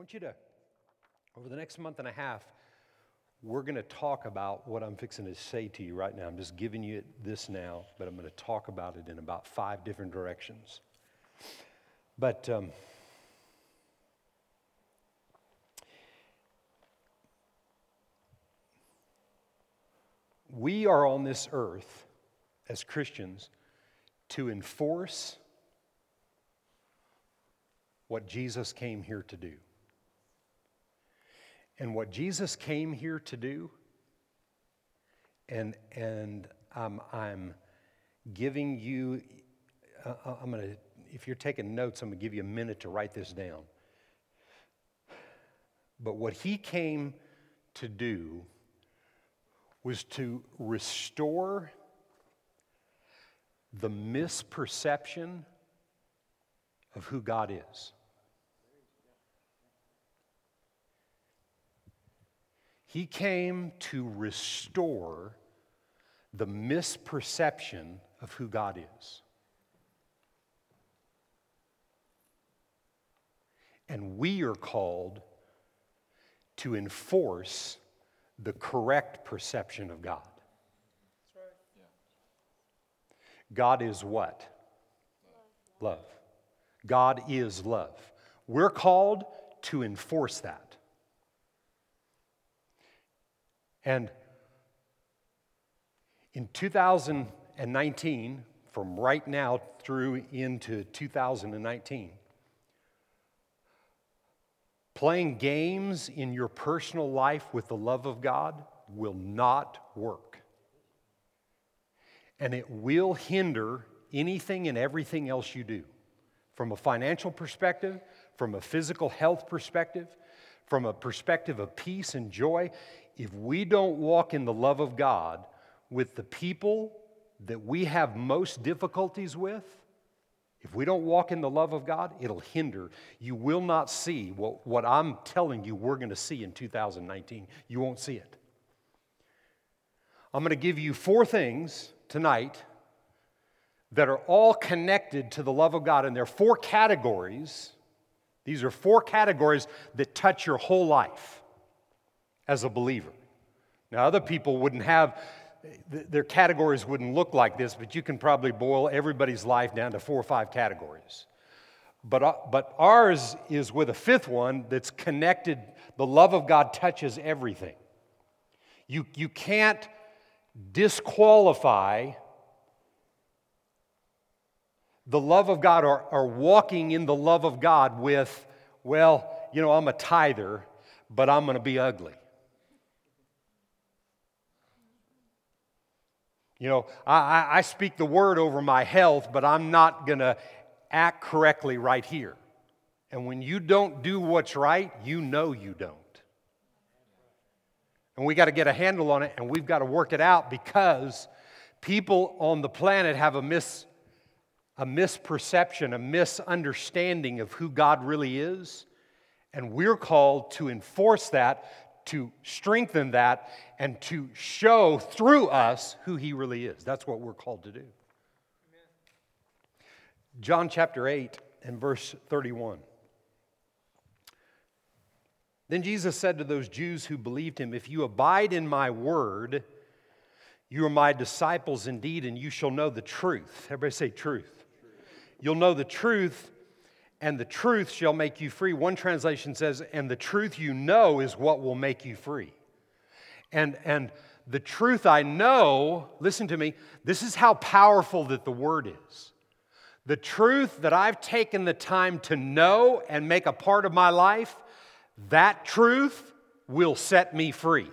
I want you to, over the next month and a half, we're going to talk about what I'm fixing to say to you right now. I'm just giving you this now, but I'm going to talk about it in about five different directions. But um, we are on this earth as Christians to enforce what Jesus came here to do. And what Jesus came here to do, and, and I'm giving you, uh, uh I'm going to, if you're taking notes, I'm going to give you a minute to write this down. But what he came to do was to restore the misperception of who God is. He came to restore the misperception of who God is. And we are called to enforce the correct perception of God. God is what? Love. God is love. We're called to enforce that. And in 2019, from right now through into 2019, playing games in your personal life with the love of God will not work. And it will hinder anything and everything else you do from a financial perspective, from a physical health perspective, from a perspective of peace and joy if we don't walk in the love of God with the people that we have most difficulties with, if we don't walk in the love of God, it'll hinder. You will not see what, what I'm telling you we're going to see in 2019. You won't see it. I'm going to give you four things tonight that are all connected to the love of God, and there are four categories. These are four categories that touch your whole life as a believer. Now, other people wouldn't have, their categories wouldn't look like this, but you can probably boil everybody's life down to four or five categories. But, uh, but ours is with a fifth one that's connected. The love of God touches everything. You, you can't disqualify the love of God or, or walking in the love of God with, well, you know, I'm a tither, but I'm going to be ugly. You know, I, I speak the word over my health, but I'm not going to act correctly right here. And when you don't do what's right, you know you don't. And we got to get a handle on it and we've got to work it out because people on the planet have a, mis, a misperception, a misunderstanding of who God really is. And we're called to enforce that to strengthen that and to show through us who he really is. That's what we're called to do. John chapter 8 and verse 31. Then Jesus said to those Jews who believed him, If you abide in my word, you are my disciples indeed, and you shall know the truth. Everybody say truth. You'll know the truth, and the truth shall make you free. One translation says, and the truth you know is what will make you free. And, and the truth I know, listen to me, this is how powerful that the word is. The truth that I've taken the time to know and make a part of my life, that truth will set me free.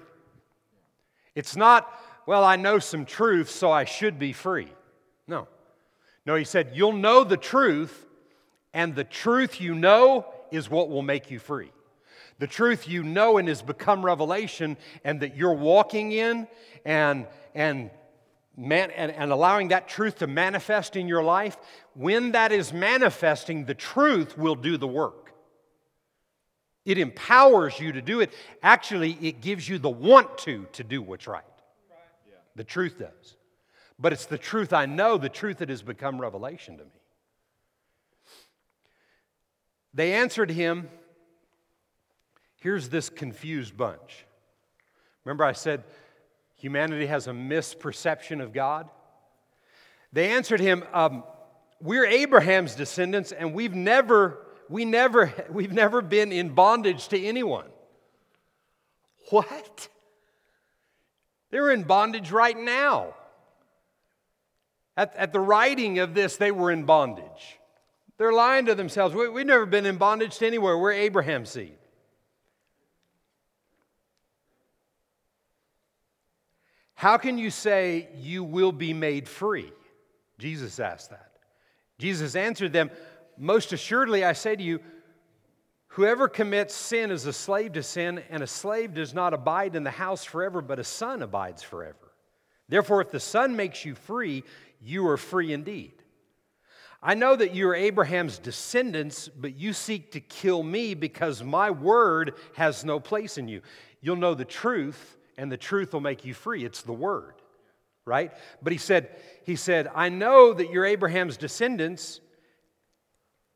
It's not, well, I know some truth, so I should be free. No. No, he said, you'll know the truth, and the truth you know is what will make you free. The truth you know and has become revelation, and that you're walking in and, and, man, and, and allowing that truth to manifest in your life, when that is manifesting, the truth will do the work. It empowers you to do it. Actually, it gives you the want to to do what's right. The truth does. But it's the truth I know, the truth that has become revelation to me. They answered him, Here's this confused bunch. Remember, I said humanity has a misperception of God? They answered him, um, We're Abraham's descendants, and we've never, we never, we've never been in bondage to anyone. What? They're in bondage right now. At, at the writing of this, they were in bondage. They're lying to themselves. We, we've never been in bondage to anywhere. We're Abraham's seed. How can you say you will be made free? Jesus asked that. Jesus answered them, Most assuredly, I say to you, whoever commits sin is a slave to sin, and a slave does not abide in the house forever, but a son abides forever. Therefore, if the Son makes you free, you are free indeed. I know that you are Abraham's descendants, but you seek to kill me because my word has no place in you. You'll know the truth, and the truth will make you free. It's the word, right? But he said, he said, I know that you're Abraham's descendants,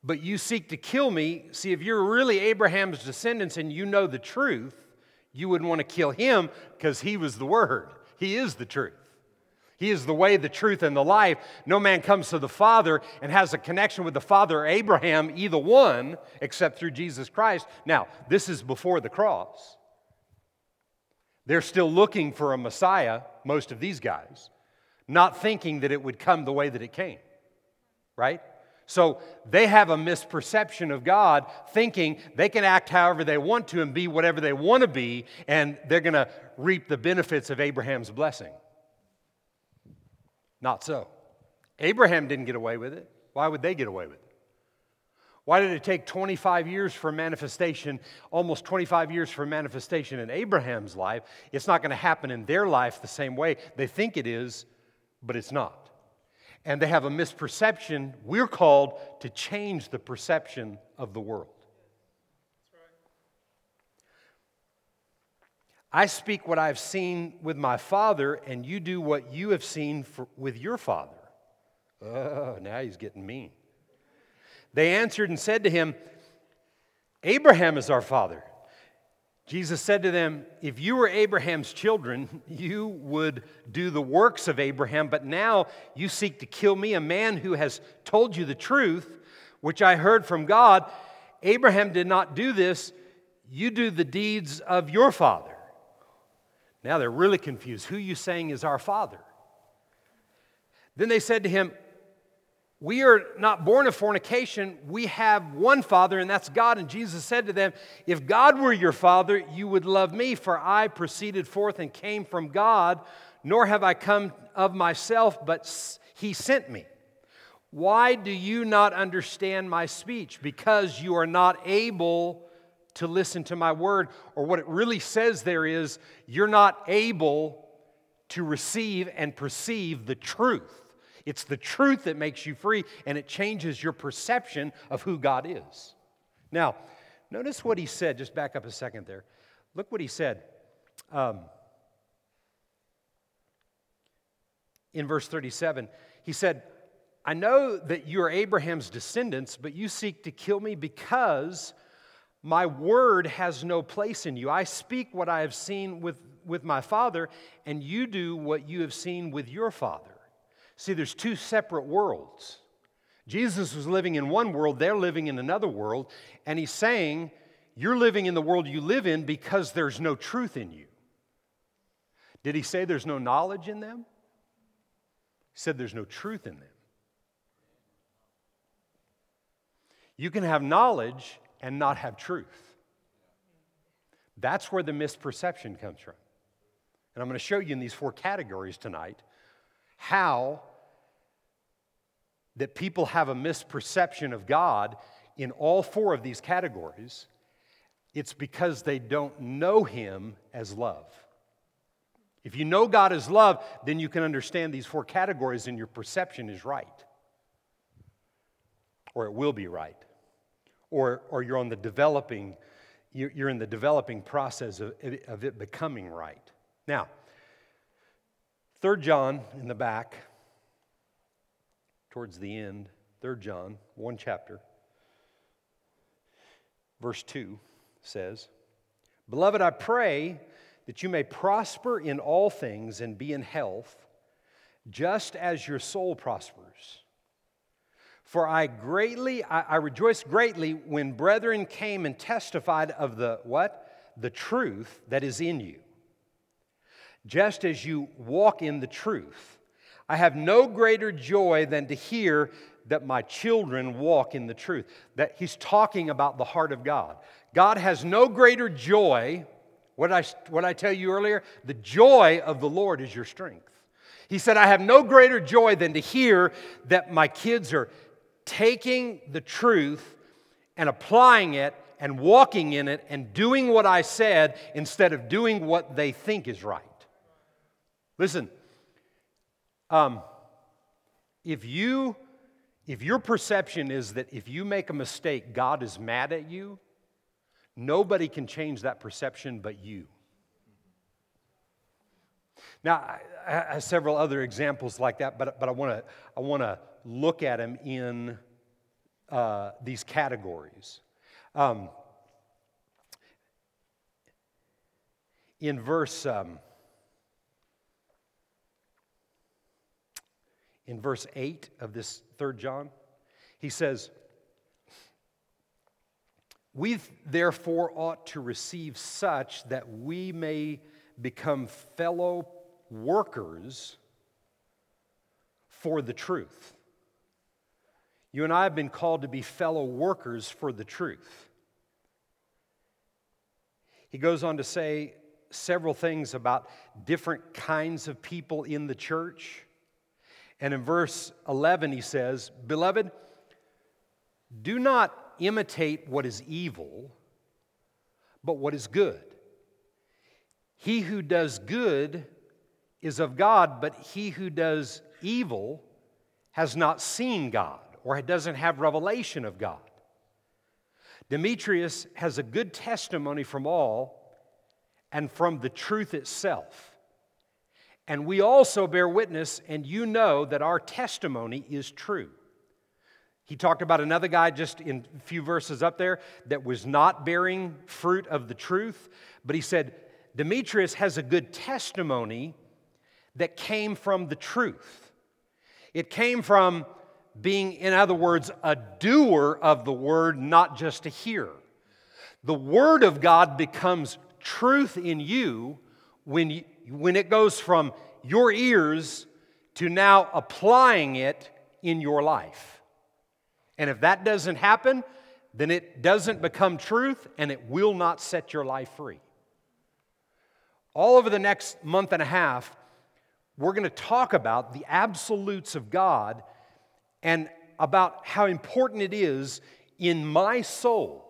but you seek to kill me. See, if you're really Abraham's descendants and you know the truth, you wouldn't want to kill him because he was the word. He is the truth. He is the way, the truth, and the life. No man comes to the Father and has a connection with the Father Abraham, either one, except through Jesus Christ. Now, this is before the cross. They're still looking for a Messiah, most of these guys, not thinking that it would come the way that it came, right? So they have a misperception of God, thinking they can act however they want to and be whatever they want to be, and they're going to reap the benefits of Abraham's blessing. Not so. Abraham didn't get away with it. Why would they get away with it? Why did it take 25 years for manifestation, almost 25 years for manifestation in Abraham's life? It's not going to happen in their life the same way. They think it is, but it's not. And they have a misperception. We're called to change the perception of the world. I speak what I've seen with my father, and you do what you have seen for, with your father. Oh, now he's getting mean. They answered and said to him, Abraham is our father. Jesus said to them, If you were Abraham's children, you would do the works of Abraham, but now you seek to kill me, a man who has told you the truth, which I heard from God. Abraham did not do this. You do the deeds of your father. Now they're really confused. Who you saying is our father? Then they said to him, We are not born of fornication. We have one father, and that's God. And Jesus said to them, If God were your father, you would love me, for I proceeded forth and came from God, nor have I come of myself, but he sent me. Why do you not understand my speech? Because you are not able to listen to my word. Or what it really says there is, you're not able to receive and perceive the truth. It's the truth that makes you free, and it changes your perception of who God is. Now, notice what he said. Just back up a second there. Look what he said. Um, in verse 37, he said, I know that you are Abraham's descendants, but you seek to kill me because my word has no place in you. I speak what I have seen with, with my father, and you do what you have seen with your father. See, there's two separate worlds. Jesus was living in one world, they're living in another world, and he's saying, You're living in the world you live in because there's no truth in you. Did he say there's no knowledge in them? He said there's no truth in them. You can have knowledge and not have truth. That's where the misperception comes from. And I'm going to show you in these four categories tonight how that people have a misperception of God in all four of these categories. It's because they don't know Him as love. If you know God as love, then you can understand these four categories and your perception is right. Or it will be right or, or you're on the developing, you're in the developing process of it, of it becoming right. Now, Third John in the back, towards the end, Third John, one chapter, verse 2 says, Beloved, I pray that you may prosper in all things and be in health, just as your soul prospers. For I greatly, I, I rejoiced greatly when brethren came and testified of the what? The truth that is in you. Just as you walk in the truth. I have no greater joy than to hear that my children walk in the truth. That he's talking about the heart of God. God has no greater joy. What I, what I tell you earlier? The joy of the Lord is your strength. He said, I have no greater joy than to hear that my kids are taking the truth and applying it and walking in it and doing what I said instead of doing what they think is right. Listen, um, if you if your perception is that if you make a mistake, God is mad at you, Nobody can change that perception but you. Now, I have several other examples like that, but, but I want to I wanna look at them in uh, these categories. Um, in verse um, in verse 8 of this third John, he says, we therefore ought to receive such that we may become fellow workers for the truth. You and I have been called to be fellow workers for the truth. He goes on to say several things about different kinds of people in the church. And in verse 11, he says, Beloved, do not imitate what is evil, but what is good. He who does good is of God, but he who does evil has not seen God or doesn't have revelation of God. Demetrius has a good testimony from all and from the truth itself. And we also bear witness, and you know that our testimony is true. He talked about another guy just in a few verses up there that was not bearing fruit of the truth, but he said, Demetrius has a good testimony that came from the truth. It came from being, in other words, a doer of the word, not just a hearer. The word of God becomes truth in you when, you, when it goes from your ears to now applying it in your life. And if that doesn't happen, then it doesn't become truth and it will not set your life free. All over the next month and a half, we're going to talk about the absolutes of God and about how important it is in my soul.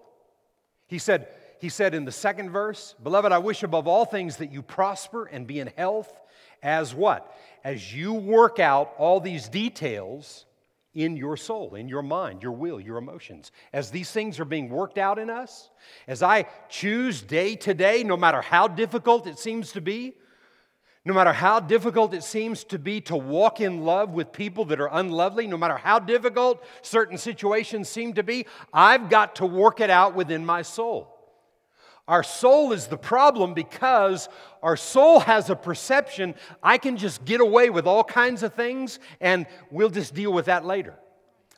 He said, he said in the second verse, Beloved, I wish above all things that you prosper and be in health as what? As you work out all these details in your soul, in your mind, your will, your emotions. As these things are being worked out in us, as I choose day to day, no matter how difficult it seems to be, no matter how difficult it seems to be to walk in love with people that are unlovely, no matter how difficult certain situations seem to be, I've got to work it out within my soul. Our soul is the problem because our soul has a perception I can just get away with all kinds of things and we'll just deal with that later.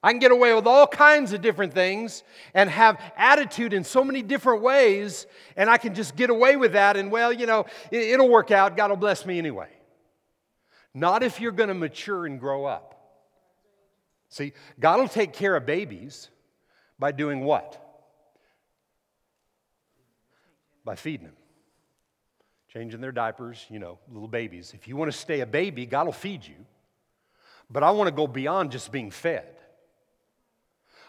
I can get away with all kinds of different things and have attitude in so many different ways, and I can just get away with that, and well, you know, it'll work out. God will bless me anyway. Not if you're going to mature and grow up. See, God will take care of babies by doing what? by feeding them, changing their diapers, you know, little babies. If you want to stay a baby, God will feed you. But I want to go beyond just being fed.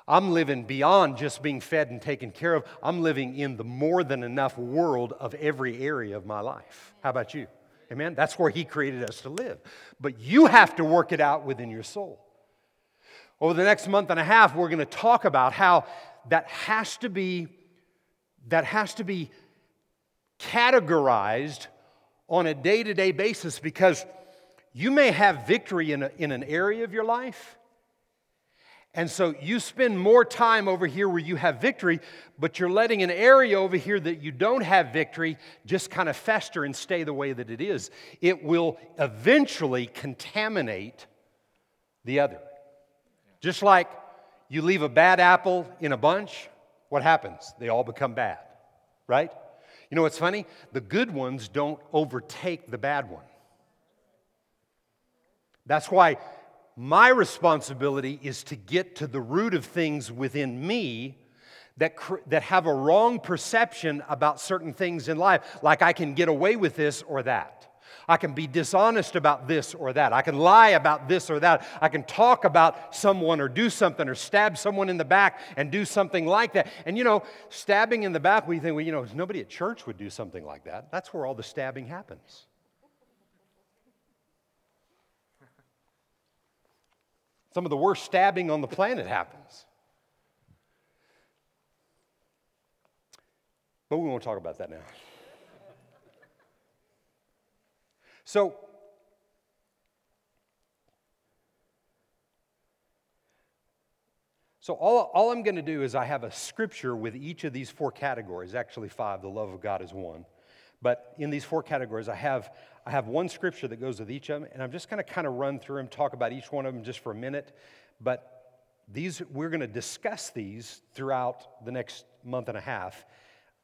I'm living beyond just being fed and taken care of. I'm living in the more than enough world of every area of my life. How about you? Amen? That's where He created us to live. But you have to work it out within your soul. Over the next month and a half, we're going to talk about how that has to be that has to be categorized on a day to day basis because you may have victory in, a, in an area of your life, And so you spend more time over here where you have victory, but you're letting an area over here that you don't have victory just kind of fester and stay the way that it is. It will eventually contaminate the other. Just like you leave a bad apple in a bunch, what happens? They all become bad, right? You know what's funny? The good ones don't overtake the bad one. That's why my responsibility is to get to the root of things within me that, that have a wrong perception about certain things in life, like I can get away with this or that. I can be dishonest about this or that. I can lie about this or that. I can talk about someone or do something or stab someone in the back and do something like that. And you know, stabbing in the back, we think, well, you know, nobody at church would do something like that. That's where all the stabbing happens. Some of the worst stabbing on the planet happens. But we won't talk about that now. So, so all, all I'm going to do is I have a scripture with each of these four categories, actually five, the love of God is one. But in these four categories, I have, I have one scripture that goes with each of them, and I'm just going to kind of run through them, talk about each one of them just for a minute. But these, we're going to discuss these throughout the next month and a half.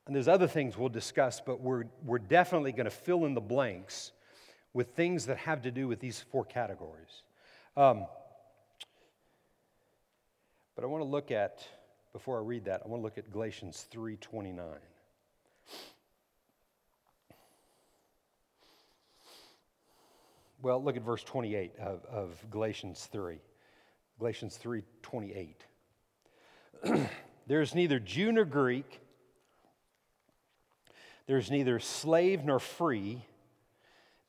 And there's other things we'll discuss, but we're, we're definitely going to fill in the blanks with things that have to do with these four categories. Um, but I want to look at, before I read that, I want to look at Galatians 3.29. Well, look at verse 28 of, of Galatians 3. Galatians 3 28. There's neither Jew nor Greek, there's neither slave nor free,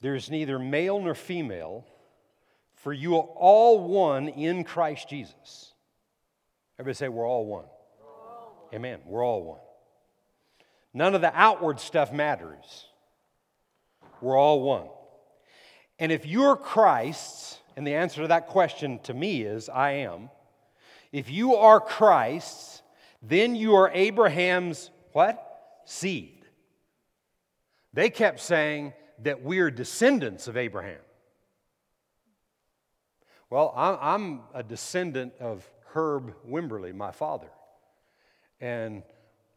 there's neither male nor female, for you are all one in Christ Jesus. Everybody say, We're all one. We're all one. Amen. We're all one. None of the outward stuff matters. We're all one. And if you're Christ's, and the answer to that question to me is I am. If you are Christ's, then you are Abraham's what? Seed. They kept saying that we're descendants of Abraham. Well, I'm a descendant of Herb Wimberly, my father, and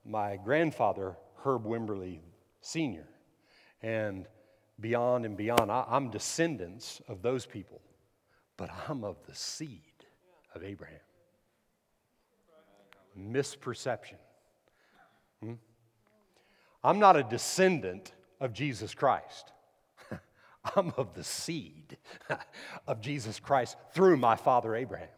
my grandfather, Herb Wimberly Sr. And beyond and beyond. I, am descendants of those people, but I'm of the seed of Abraham. Misperception. Hmm? I'm not a descendant of Jesus Christ. I'm of the seed of Jesus Christ through my father Abraham.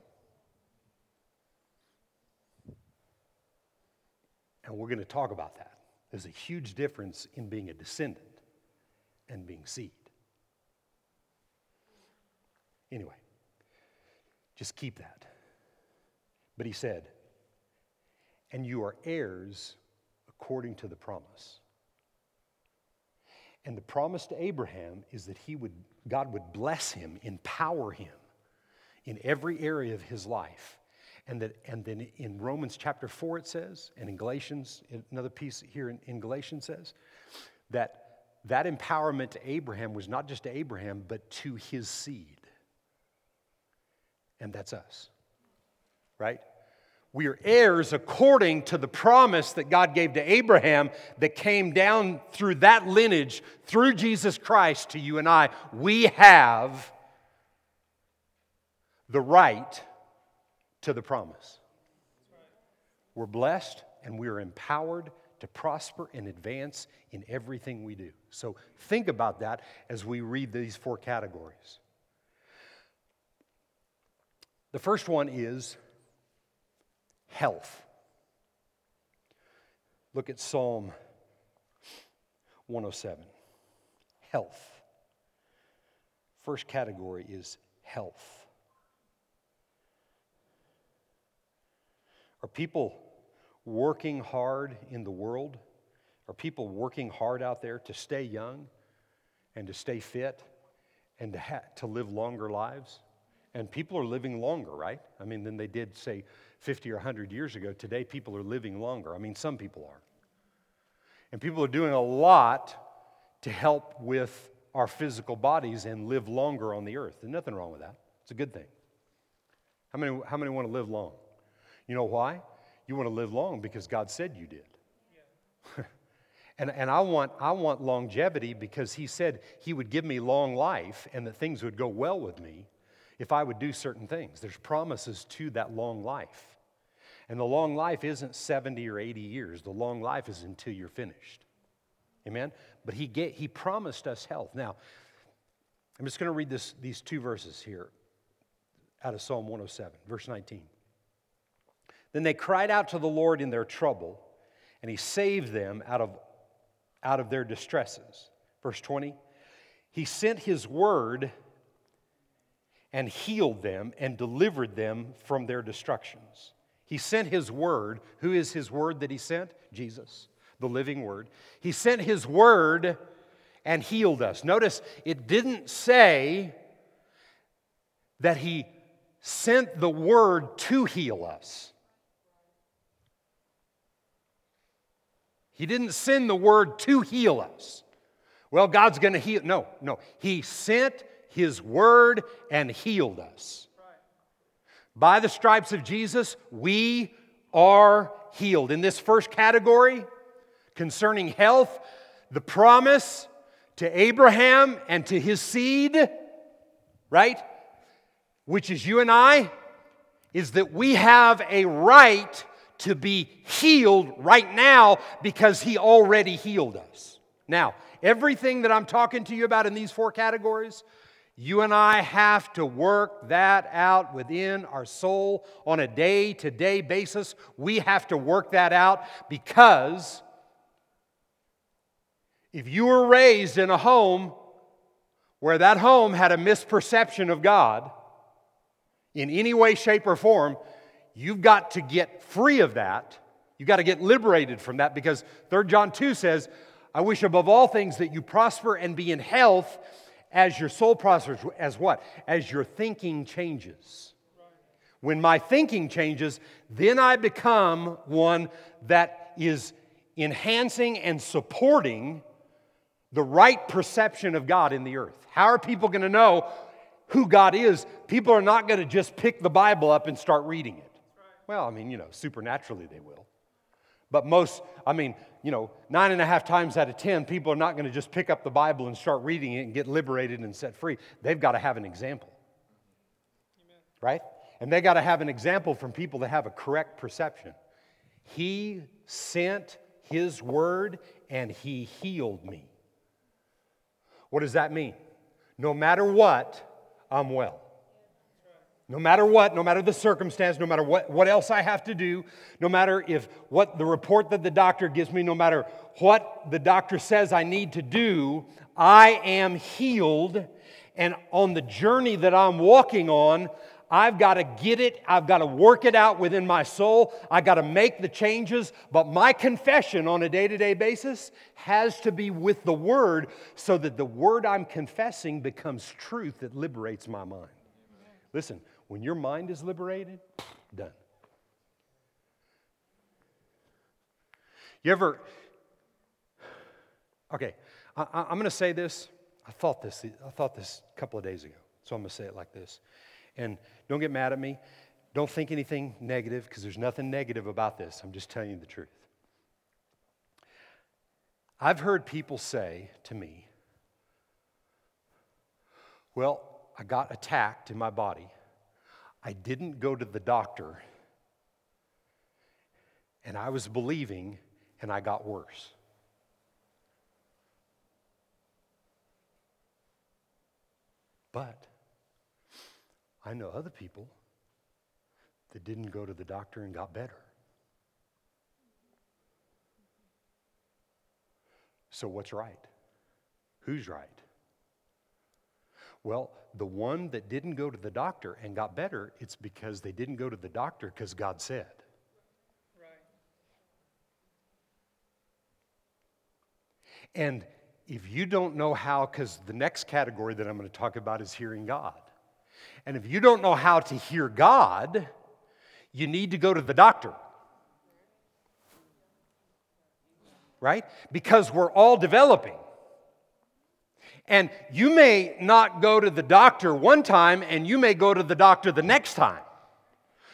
And we're going to talk about that. There's a huge difference in being a descendant and being seed. Anyway, just keep that. But he said, and you are heirs according to the promise. And the promise to Abraham is that he would, God would bless him, empower him in every area of his life. And, that, and then in Romans chapter 4 it says, and in Galatians, another piece here in, in Galatians says, that that empowerment to Abraham was not just to Abraham, but to his seed. And that's us, right? We are heirs according to the promise that God gave to Abraham that came down through that lineage, through Jesus Christ to you and I. We have the right to the promise. We're blessed and we are empowered to prosper and advance in everything we do. So think about that as we read these four categories. The first one is health. Look at Psalm 107 health. First category is health. Are people working hard in the world? Are people working hard out there to stay young and to stay fit and to, ha- to live longer lives And people are living longer, right? I mean, than they did, say, 50 or 100 years ago. Today, people are living longer. I mean, some people are. And people are doing a lot to help with our physical bodies and live longer on the earth. There's nothing wrong with that. It's a good thing. How many, how many want to live long? You know why? You want to live long because God said you did. Yeah. and and I, want, I want longevity because He said He would give me long life and that things would go well with me if I would do certain things. There's promises to that long life. And the long life isn't 70 or 80 years, the long life is until you're finished. Amen? But He, get, he promised us health. Now, I'm just going to read this, these two verses here out of Psalm 107, verse 19. Then they cried out to the Lord in their trouble, and He saved them out of, out of their distresses. Verse 20. He sent His word and healed them and delivered them from their destructions. He sent His word. Who is His word that He sent? Jesus, the living word. He sent His word and healed us. Notice it didn't say that He sent the word to heal us. He didn't send the word to heal us. Well, God's going to heal. No, no. He sent His word and healed us. By the stripes of Jesus, we are healed. In this first category, concerning health, the promise to Abraham and to his seed, right, which is you and I, is that we have a right to be healed right now because he already healed us. Now, everything that I'm talking to you about in these four categories you and I have to work that out within our soul on a day to day basis. We have to work that out because if you were raised in a home where that home had a misperception of God in any way, shape, or form, you've got to get free of that. You've got to get liberated from that because 3 John 2 says, I wish above all things that you prosper and be in health as your soul prospers, as what? As your thinking changes. When my thinking changes, then I become one that is enhancing and supporting the right perception of God in the earth. How are people going to know who God is? People are not going to just pick the Bible up and start reading it. Well, I mean, you know, supernaturally they will. But most, I mean, you know, nine and a half times out of ten, people are not going to just pick up the Bible and start reading it and get liberated and set free. They've got to have an example. Amen. Right? And they got to have an example from people that have a correct perception. He sent His word and He healed me. What does that mean? No matter what, I'm well. No matter what, no matter the circumstance, no matter what, what else I have to do, no matter if what the report that the doctor gives me, no matter what the doctor says I need to do, I am healed. And on the journey that I'm walking on, I've got to get it, I've got to work it out within my soul, I've got to make the changes. But my confession on a day to day basis has to be with the Word so that the Word I'm confessing becomes truth that liberates my mind. Listen, when your mind is liberated, done. You ever, okay, I, am going to say this. I thought this, I thought this a couple of days ago, so I'm going to say it like this. And don't get mad at me. Don't think anything negative because there's nothing negative about this. I'm just telling you the truth. I've heard people say to me, Well, I got attacked in my body I didn't go to the doctor, and I was believing, and I got worse. But I know other people that didn't go to the doctor and got better. So, what's right? Who's right? Well, the one that didn't go to the doctor and got better, it's because they didn't go to the doctor because God said. Right. And if you don't know how, because the next category that I'm going to talk about is hearing God. And if you don't know how to hear God, you need to go to the doctor. Right? Because we're all developing. And you may not go to the doctor one time, and you may go to the doctor the next time.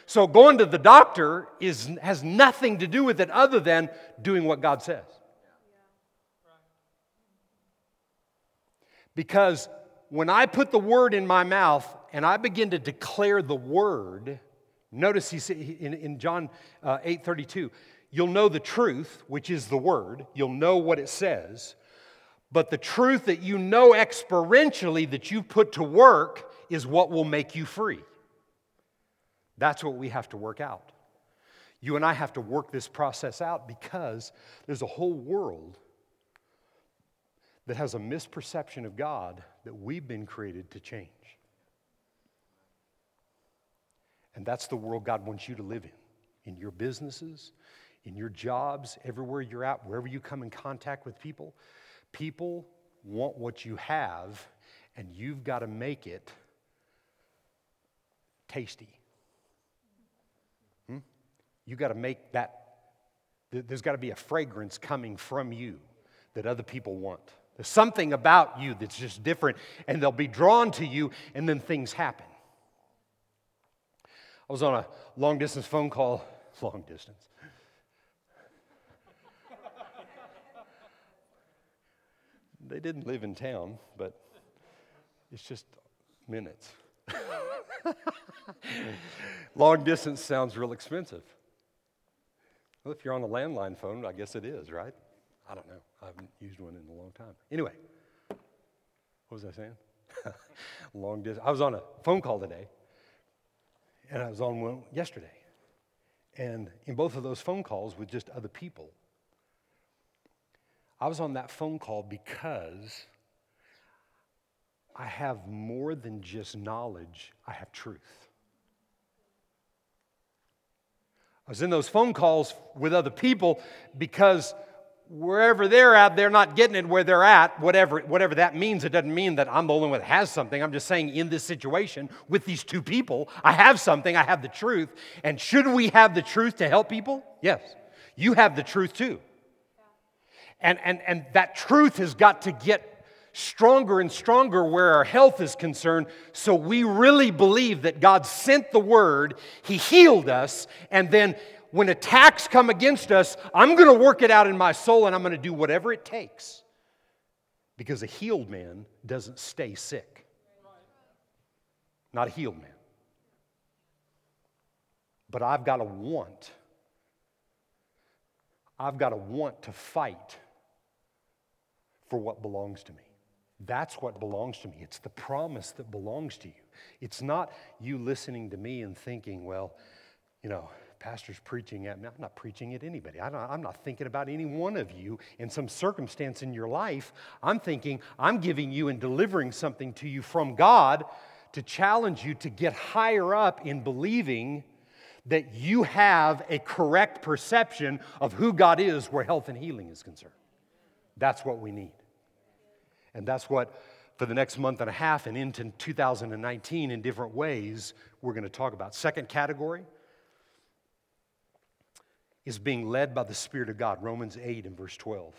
So going to the doctor is, has nothing to do with it other than doing what God says. Because when I put the word in my mouth and I begin to declare the word, notice he said in, in John uh, 8 32, you'll know the truth, which is the word, you'll know what it says, but the truth that you know experientially that you put to work is what will make you free. That's what we have to work out. You and I have to work this process out because there's a whole world that has a misperception of God that we've been created to change. And that's the world God wants you to live in, in your businesses, in your jobs, everywhere you're at, wherever you come in contact with people. People want what you have, and you've got to make it tasty. Hmm? You've got to make that, there's got to be a fragrance coming from you that other people want. There's something about you that's just different, and they'll be drawn to you, and then things happen. I was on a long distance phone call, long distance. They didn't live in town, but it's just minutes. long distance sounds real expensive. Well, if you're on a landline phone, I guess it is, right? I don't know. I haven't used one in a long time. Anyway, what was I saying? long distance. I was on a phone call today, and I was on one yesterday. And in both of those phone calls with just other people, I was on that phone call because I have more than just knowledge, I have truth. I was in those phone calls with other people because wherever they're at, they're not getting it where they're at, whatever, whatever that means. It doesn't mean that I'm the only one that has something. I'm just saying, in this situation with these two people, I have something, I have the truth. And should we have the truth to help people? Yes. You have the truth too. And, and, and that truth has got to get stronger and stronger where our health is concerned. So we really believe that God sent the word, He healed us, and then when attacks come against us, I'm going to work it out in my soul and I'm going to do whatever it takes. Because a healed man doesn't stay sick. Not a healed man. But I've got to want. I've got to want to fight for what belongs to me. That's what belongs to me. It's the promise that belongs to you. It's not you listening to me and thinking, well, you know, pastor's preaching at me. I'm not preaching at anybody. I am not thinking about any one of you in some circumstance in your life. I'm thinking I'm giving you and delivering something to you from God to challenge you to get higher up in believing that you have a correct perception of who God is where health and healing is concerned. That's what we need. And that's what, for the next month and a half and into 2019, in different ways, we're going to talk about. Second category is being led by the Spirit of God. Romans 8 and verse 12.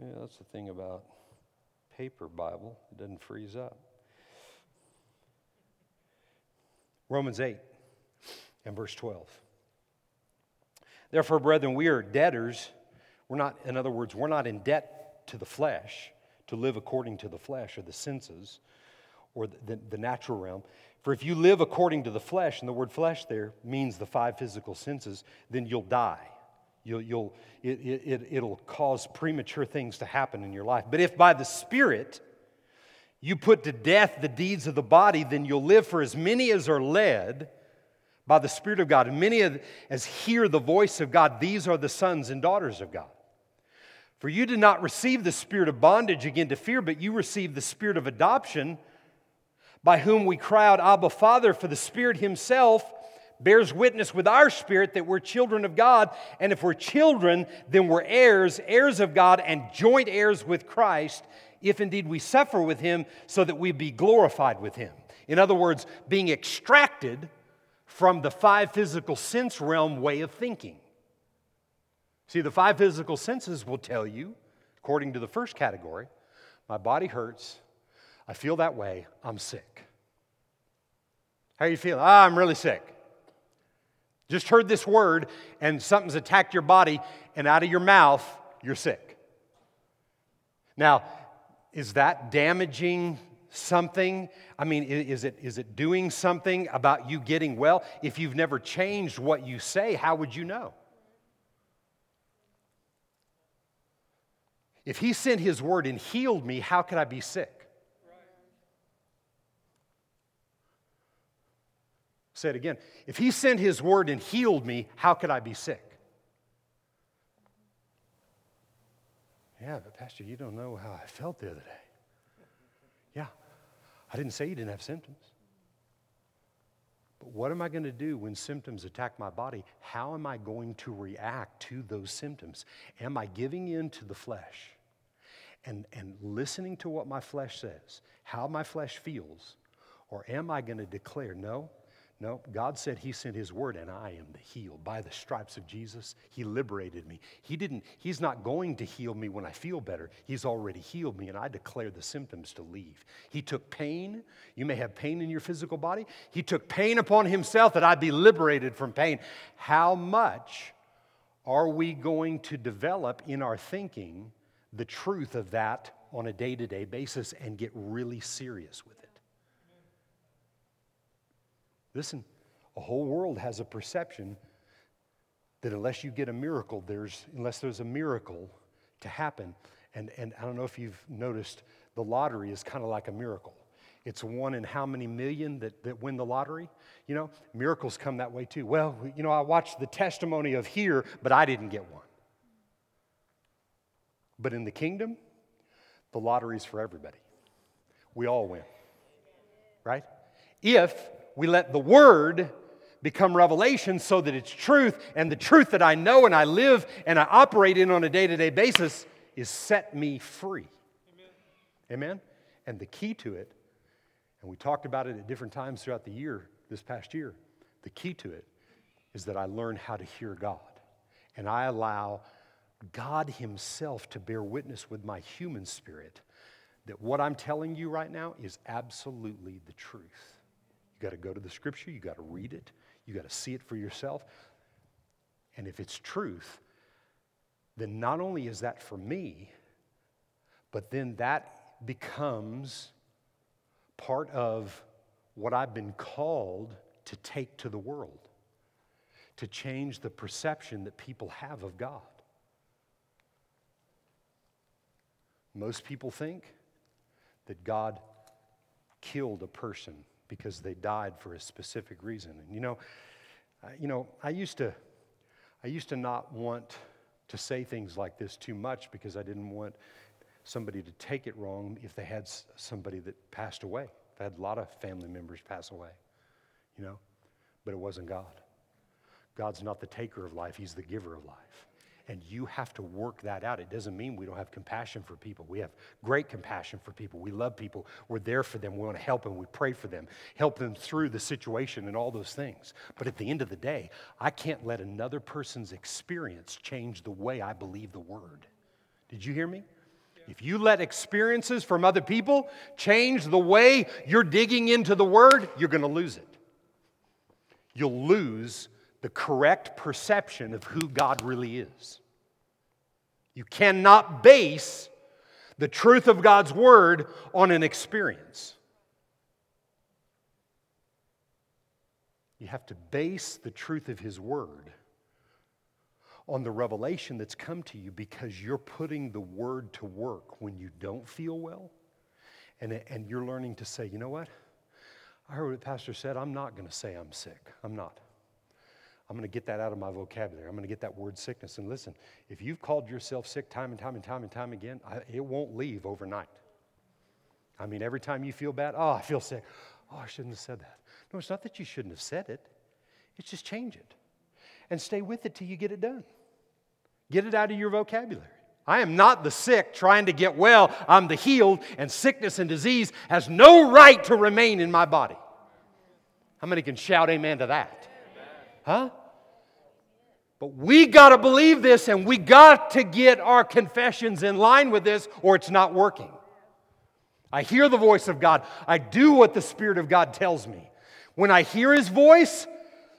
Yeah, that's the thing about paper Bible. It doesn't freeze up. Romans 8 and verse 12. Therefore, brethren, we are debtors. We're not, in other words, we're not in debt to the flesh to live according to the flesh or the senses or the, the, the natural realm. For if you live according to the flesh, and the word flesh there means the five physical senses, then you'll die. You'll, you'll, it, it, it'll cause premature things to happen in your life. But if by the Spirit you put to death the deeds of the body, then you'll live for as many as are led by the Spirit of God. And many as hear the voice of God, these are the sons and daughters of God. For you did not receive the spirit of bondage again to fear, but you received the spirit of adoption, by whom we cry out, Abba, Father, for the Spirit Himself bears witness with our spirit that we're children of God. And if we're children, then we're heirs, heirs of God, and joint heirs with Christ, if indeed we suffer with Him, so that we be glorified with Him. In other words, being extracted from the five physical sense realm way of thinking. See, the five physical senses will tell you, according to the first category, my body hurts, I feel that way, I'm sick. How are you feeling? Ah, I'm really sick. Just heard this word and something's attacked your body, and out of your mouth, you're sick. Now, is that damaging something? I mean, is it, is it doing something about you getting well? If you've never changed what you say, how would you know? If he sent his word and healed me, how could I be sick? Say it again. If he sent his word and healed me, how could I be sick? Yeah, but Pastor, you don't know how I felt the other day. Yeah, I didn't say you didn't have symptoms. But what am I going to do when symptoms attack my body? How am I going to react to those symptoms? Am I giving in to the flesh and, and listening to what my flesh says, how my flesh feels? Or am I going to declare, no, no, God said He sent His word and I am the healed. By the stripes of Jesus, He liberated me. He didn't, He's not going to heal me when I feel better. He's already healed me, and I declare the symptoms to leave. He took pain. You may have pain in your physical body. He took pain upon Himself that I'd be liberated from pain. How much are we going to develop in our thinking the truth of that on a day to day basis and get really serious with it? Listen, a whole world has a perception that unless you get a miracle, there's, unless there's a miracle to happen, and, and I don't know if you've noticed, the lottery is kind of like a miracle. It's one in how many million that, that win the lottery? You know, miracles come that way too. Well, you know, I watched the testimony of here, but I didn't get one. But in the kingdom, the lottery's for everybody. We all win, right? If we let the Word become revelation so that it's truth, and the truth that I know and I live and I operate in on a day to day basis is set me free. Amen. Amen? And the key to it, and we talked about it at different times throughout the year, this past year, the key to it is that I learn how to hear God. And I allow God Himself to bear witness with my human spirit that what I'm telling you right now is absolutely the truth. You got to go to the scripture, you got to read it, you got to see it for yourself. And if it's truth, then not only is that for me, but then that becomes part of what I've been called to take to the world, to change the perception that people have of God. Most people think that God killed a person because they died for a specific reason. And you know, you know, I used to, I used to not want to say things like this too much because I didn't want somebody to take it wrong if they had somebody that passed away. I had a lot of family members pass away, you know, but it wasn't God. God's not the taker of life, He's the giver of life and you have to work that out. It doesn't mean we don't have compassion for people. We have great compassion for people. We love people. We're there for them. We want to help them. We pray for them, help them through the situation and all those things. But at the end of the day, I can't let another person's experience change the way I believe the word. Did you hear me? If you let experiences from other people change the way you're digging into the word, you're going to lose it. You'll lose the correct perception of who God really is. You cannot base the truth of God's word on an experience. You have to base the truth of His word on the revelation that's come to you because you're putting the word to work when you don't feel well. And, and you're learning to say, you know what? I heard what pastor said. I'm not going to say I'm sick. I'm not. I'm going to get that out of my vocabulary. I'm going to get that word sickness. And listen, if you've called yourself sick time and time and time and time again, I, it won't leave overnight. I mean, every time you feel bad, oh, I feel sick. Oh, I shouldn't have said that. No, it's not that you shouldn't have said it, it's just change it and stay with it till you get it done. Get it out of your vocabulary. I am not the sick trying to get well. I'm the healed, and sickness and disease has no right to remain in my body. How many can shout amen to that? Huh? But we got to believe this and we got to get our confessions in line with this or it's not working. I hear the voice of God. I do what the Spirit of God tells me. When I hear His voice,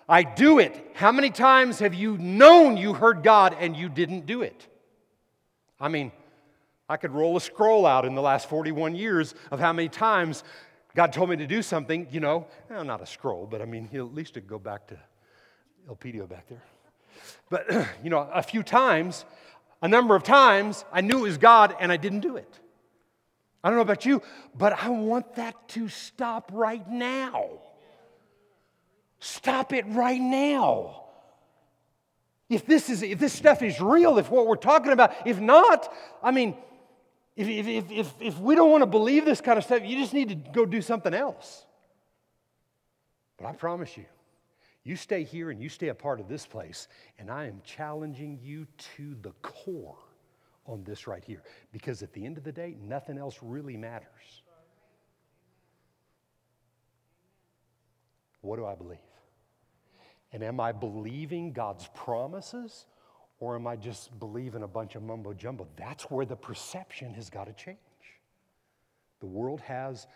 I do it. How many times have you known you heard God and you didn't do it? I mean, I could roll a scroll out in the last 41 years of how many times God told me to do something, you know, well, not a scroll, but I mean, at least to go back to Elpidio back there. But, you know, a few times, a number of times, I knew it was God and I didn't do it. I don't know about you, but I want that to stop right now. Stop it right now. If this is if this stuff is real, if what we're talking about, if not, I mean, if, if, if, if we don't want to believe this kind of stuff, you just need to go do something else. But I promise you, you stay here and you stay a part of this place, and I am challenging you to the core on this right here. Because at the end of the day, nothing else really matters. What do I believe? And am I believing God's promises or am I just believing a bunch of mumbo jumbo? That's where the perception has got to change. The world has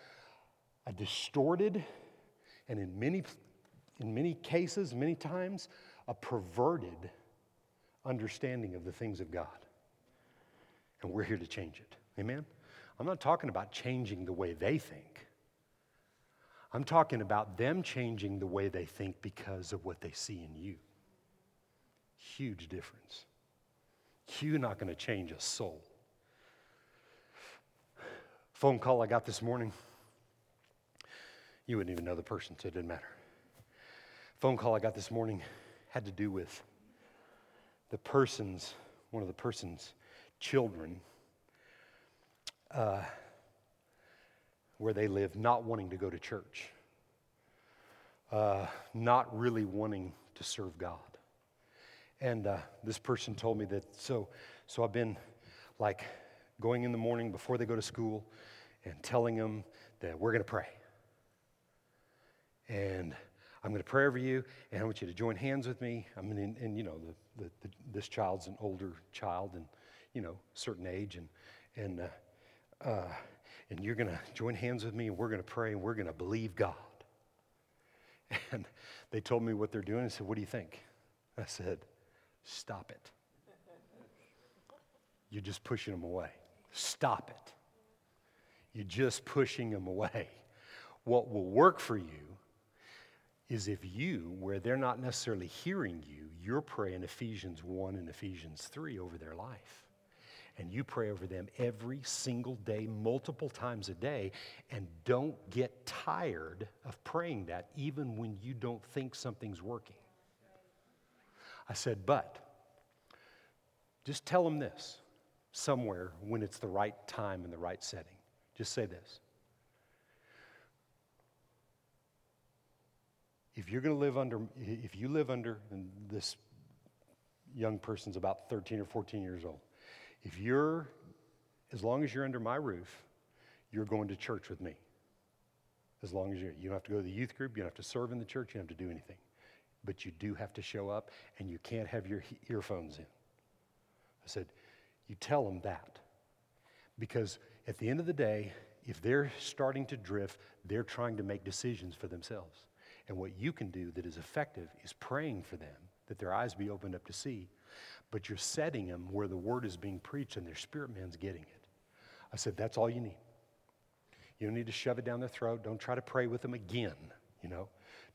a distorted and in many in many cases, many times, a perverted understanding of the things of God. And we're here to change it. Amen? I'm not talking about changing the way they think. I'm talking about them changing the way they think because of what they see in you. Huge difference. You're not going to change a soul. Phone call I got this morning. You wouldn't even know the person, so it didn't matter phone call I got this morning had to do with the person's, one of the person's children, uh, where they live, not wanting to go to church, uh, not really wanting to serve God. And uh, this person told me that, so, so I've been like going in the morning before they go to school and telling them that we're going to pray. And I'm going to pray over you, and I want you to join hands with me. I mean, and, and you know, the, the, the, this child's an older child, and you know, certain age, and and uh, uh, and you're going to join hands with me, and we're going to pray, and we're going to believe God. And they told me what they're doing. I said, "What do you think?" I said, "Stop it. You're just pushing them away. Stop it. You're just pushing them away. What will work for you is if you, where they're not necessarily hearing you, you're praying Ephesians 1 and Ephesians 3 over their life. And you pray over them every single day, multiple times a day, and don't get tired of praying that even when you don't think something's working. I said, but just tell them this somewhere when it's the right time and the right setting. Just say this if you're going to live under, if you live under, and this young person's about 13 or 14 years old, if you're, as long as you're under my roof, you're going to church with me. As long as you're, you don't have to go to the youth group, you don't have to serve in the church, you don't have to do anything. But you do have to show up, and you can't have your earphones in. I said, you tell them that. Because at the end of the day, if they're starting to drift, they're trying to make decisions for themselves. And what you can do that is effective is praying for them that their eyes be opened up to see. But you're setting them where the word is being preached and their spirit man's getting it. I said, that's all you need. You don't need to shove it down their throat. Don't try to pray with them again, you know.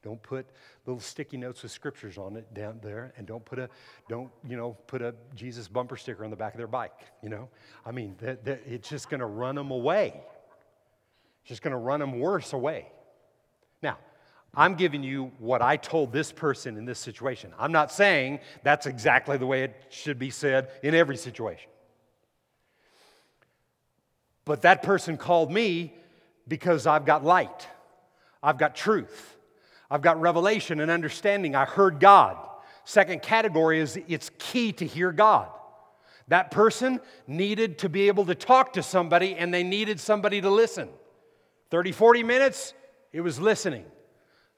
Don't put little sticky notes with scriptures on it down there, and don't put a, don't you know, put a Jesus bumper sticker on the back of their bike. You know, I mean, that, that, it's just going to run them away. It's just going to run them worse away. Now, I'm giving you what I told this person in this situation. I'm not saying that's exactly the way it should be said in every situation. But that person called me because I've got light, I've got truth, I've got revelation and understanding. I heard God. Second category is it's key to hear God. That person needed to be able to talk to somebody and they needed somebody to listen. 30, 40 minutes, it was listening.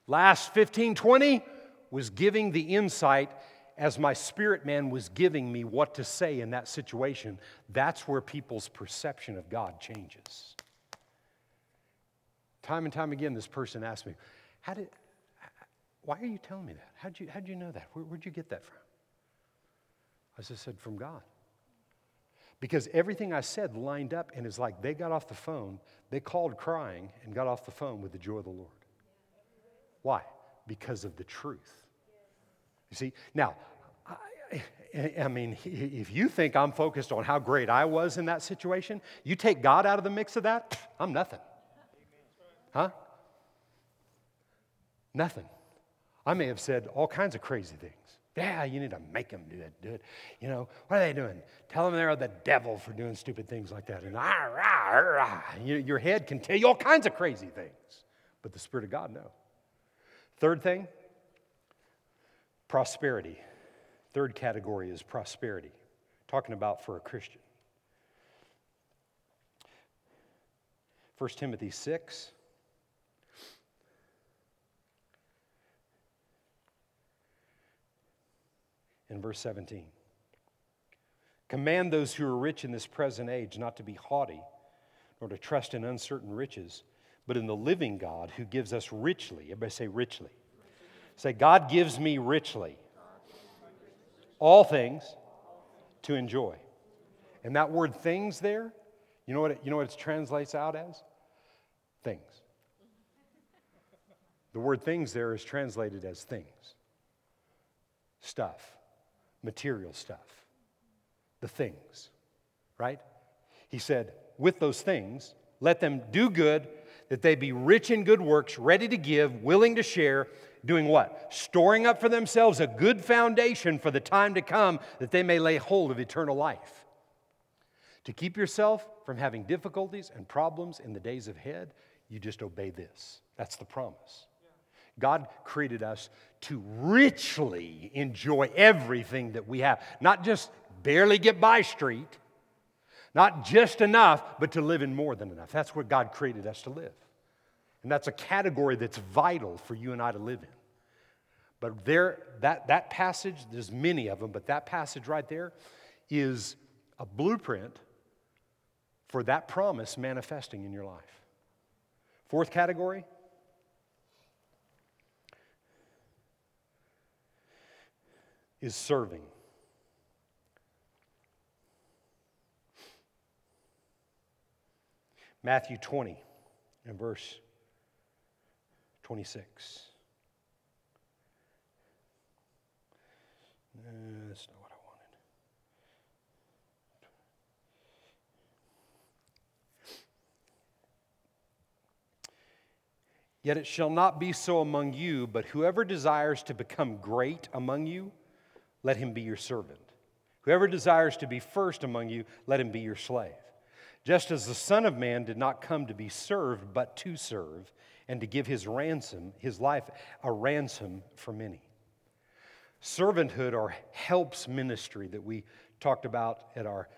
Last 15, 20 was giving the insight as my spirit man was giving me what to say in that situation. That's where people's perception of God changes. Time and time again, this person asked me, How did, why are you telling me that? How'd you, how'd you know that? Where, where'd you get that from? I just said, From God. Because everything I said lined up, and it's like they got off the phone, they called crying and got off the phone with the joy of the Lord. Why? Because of the truth. You see, now, I, I, mean, if you think I'm focused on how great I was in that situation, you take God out of the mix of that, I'm nothing. Huh? Nothing. I may have said all kinds of crazy things. Yeah, you need to make them do it. Do it. You know, what are they doing? Tell them they're the devil for doing stupid things like that. And ah, rah, rah. your head can tell you all kinds of crazy things, but the Spirit of God, no. Third thing, prosperity. Third category is prosperity. Talking about for a Christian. 1 Timothy 6. in verse 17. Command those who are rich in this present age not to be haughty, nor to trust in uncertain riches, but in the living God who gives us richly. Everybody say richly. Say, God gives me richly all things to enjoy. And that word things there, you know what it, you know what it translates out as? Things. The word things there is translated as things, stuff material stuff, the things, right? He said, with those things, let them do good, that they be rich in good works, ready to give, willing to share, doing what? Storing up for themselves a good foundation for the time to come, that they may lay hold of eternal life. To keep yourself from having difficulties and problems in the days ahead, you just obey this. That's the promise. God created us to richly enjoy everything that we have, not just barely get by street, not just enough, but to live in more than enough. That's where God created us to live. And that's a category that's vital for you and I to live in. But there, that, that passage, there's many of them, but that passage right there is a blueprint for that promise manifesting in your life. Fourth category is serving. Matthew 20 and verse 26. Uh, that's not what I wanted. Yet it shall not be so among you, but whoever desires to become great among you, let him be your servant. Whoever desires to be first among you, let him be your slave. Just as the Son of Man did not come to be served, but to serve, and to give his ransom, his life, a ransom for many. Servanthood or helps ministry that we talked about at our,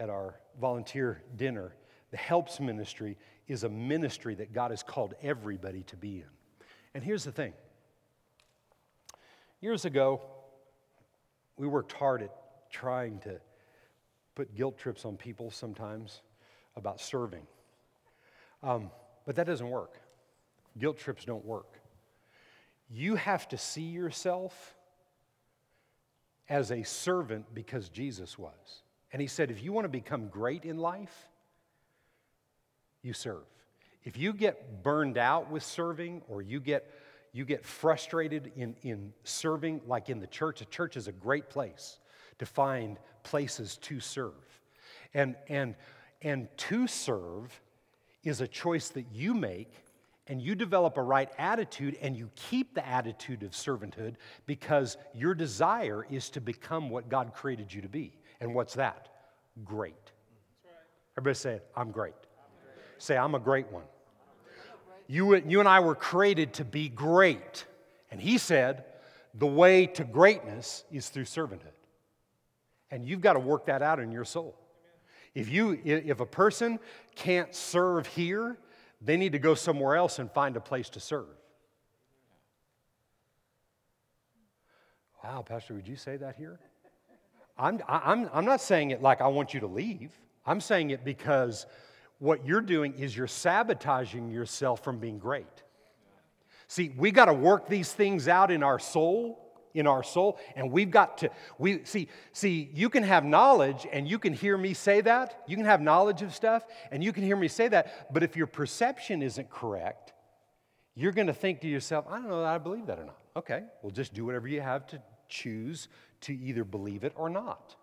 at our volunteer dinner, the helps ministry is a ministry that God has called everybody to be in. And here's the thing years ago, we worked hard at trying to put guilt trips on people sometimes about serving. Um, but that doesn't work. Guilt trips don't work. You have to see yourself as a servant because Jesus was. And he said, if you want to become great in life, you serve. If you get burned out with serving or you get you get frustrated in, in serving, like in the church, a church is a great place to find places to serve. And, and, and to serve is a choice that you make and you develop a right attitude and you keep the attitude of servanthood because your desire is to become what God created you to be. And what's that? Great. Everybody say, I'm great. Say, I'm a great one. You, you and I were created to be great. And he said, the way to greatness is through servanthood. And you've got to work that out in your soul. If, you, if a person can't serve here, they need to go somewhere else and find a place to serve. Wow, Pastor, would you say that here? I'm, I'm, I'm not saying it like I want you to leave. I'm saying it because what you're doing is you're sabotaging yourself from being great. See, we got to work these things out in our soul, in our soul, and we've got to we see see you can have knowledge and you can hear me say that. You can have knowledge of stuff and you can hear me say that, but if your perception isn't correct, you're going to think to yourself, I don't know that I believe that or not. Okay, well just do whatever you have to choose to either believe it or not.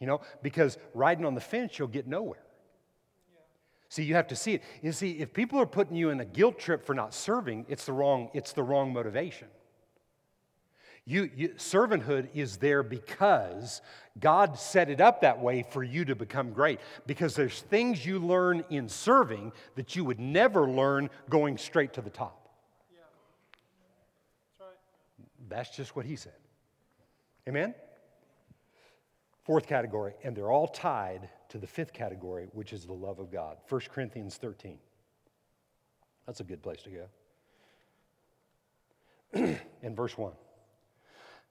You know, because riding on the fence, you'll get nowhere. See, you have to see it. You see, if people are putting you in a guilt trip for not serving, it's the wrong, it's the wrong motivation. You, you, servanthood is there because God set it up that way for you to become great. Because there's things you learn in serving that you would never learn going straight to the top. Yeah. That's right. That's just what he said. Amen? Fourth category, and they're all tied to the fifth category, which is the love of God. 1 Corinthians 13. That's a good place to go. in verse 1.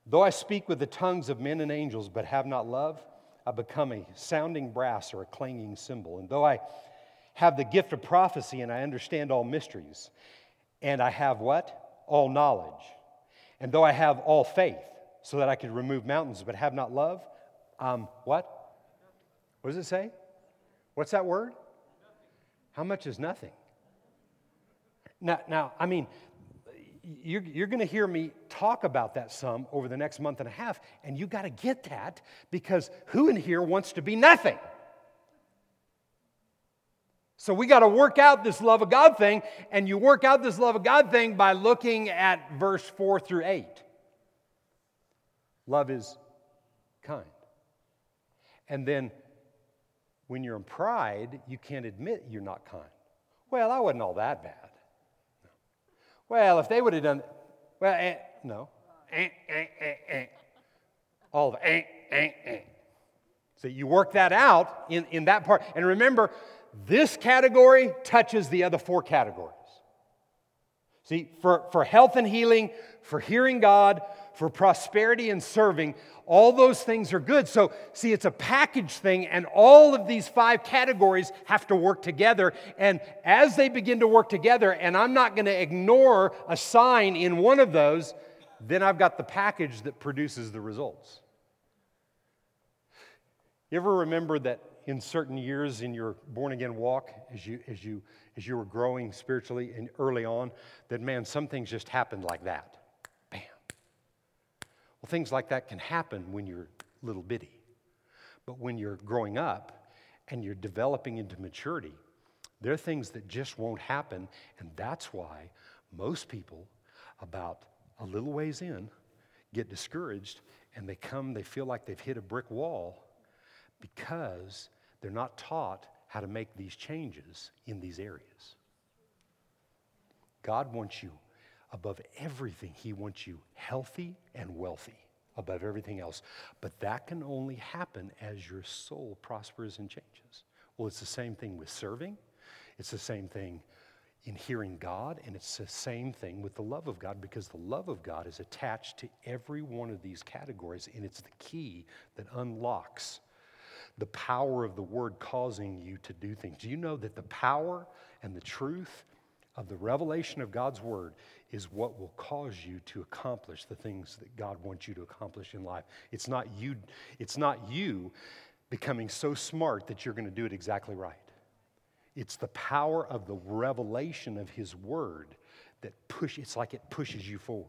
Though I speak with the tongues of men and angels, but have not love, I become a sounding brass or a clanging cymbal. And though I have the gift of prophecy and I understand all mysteries, and I have what? All knowledge. And though I have all faith, so that I could remove mountains, but have not love, um, what? What does it say? What's that word? How much is nothing? Now, now I mean, you're, you're going to hear me talk about that some over the next month and a half, and you got to get that because who in here wants to be nothing? So we got to work out this love of God thing, and you work out this love of God thing by looking at verse 4 through 8. Love is kind. And then when you're in pride, you can't admit you're not kind. Well, I wasn't all that bad. Well, if they would have done, well, eh, no. Eh, eh, eh, eh. All eh, eh, eh. So you work that out in, in that part. And remember, this category touches the other four categories. See, for, for health and healing, for hearing God, for prosperity and serving, all those things are good. So, see, it's a package thing, and all of these five categories have to work together. And as they begin to work together, and I'm not going to ignore a sign in one of those, then I've got the package that produces the results. You ever remember that in certain years in your born again walk, as you, as you, as you were growing spiritually and early on, that man, some things just happened like that? Bam. Well, things like that can happen when you're little bitty. But when you're growing up and you're developing into maturity, there are things that just won't happen. And that's why most people, about a little ways in, get discouraged and they come, they feel like they've hit a brick wall because they're not taught how to make these changes in these areas. God wants you above everything, He wants you healthy and wealthy above everything else. But that can only happen as your soul prospers and changes. Well, it's the same thing with serving, it's the same thing in hearing God, and it's the same thing with the love of God because the love of God is attached to every one of these categories, and it's the key that unlocks the power of the word causing you to do things. Do you know that the power and the truth of the revelation of God's word is what will cause you to accomplish the things that God wants you to accomplish in life. It's not you, it's not you becoming so smart that you're going to do it exactly right. It's the power of the revelation of his word that push it's like it pushes you forward.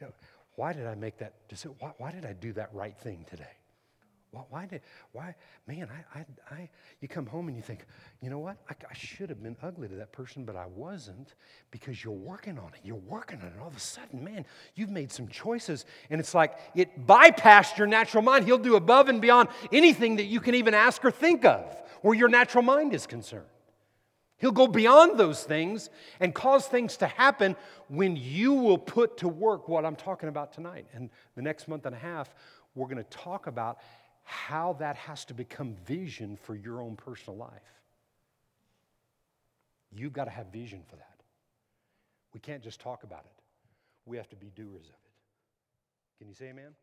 You know, why did I make that decision? Why, why did I do that right thing today? Why did, why, man, I, I, I, you come home and you think, you know what? I, I should have been ugly to that person, but I wasn't because you're working on it. You're working on it. All of a sudden, man, you've made some choices. And it's like it bypassed your natural mind. He'll do above and beyond anything that you can even ask or think of where your natural mind is concerned. He'll go beyond those things and cause things to happen when you will put to work what I'm talking about tonight. And the next month and a half, we're going to talk about how that has to become vision for your own personal life. You've got to have vision for that. We can't just talk about it, we have to be doers of it. Can you say amen?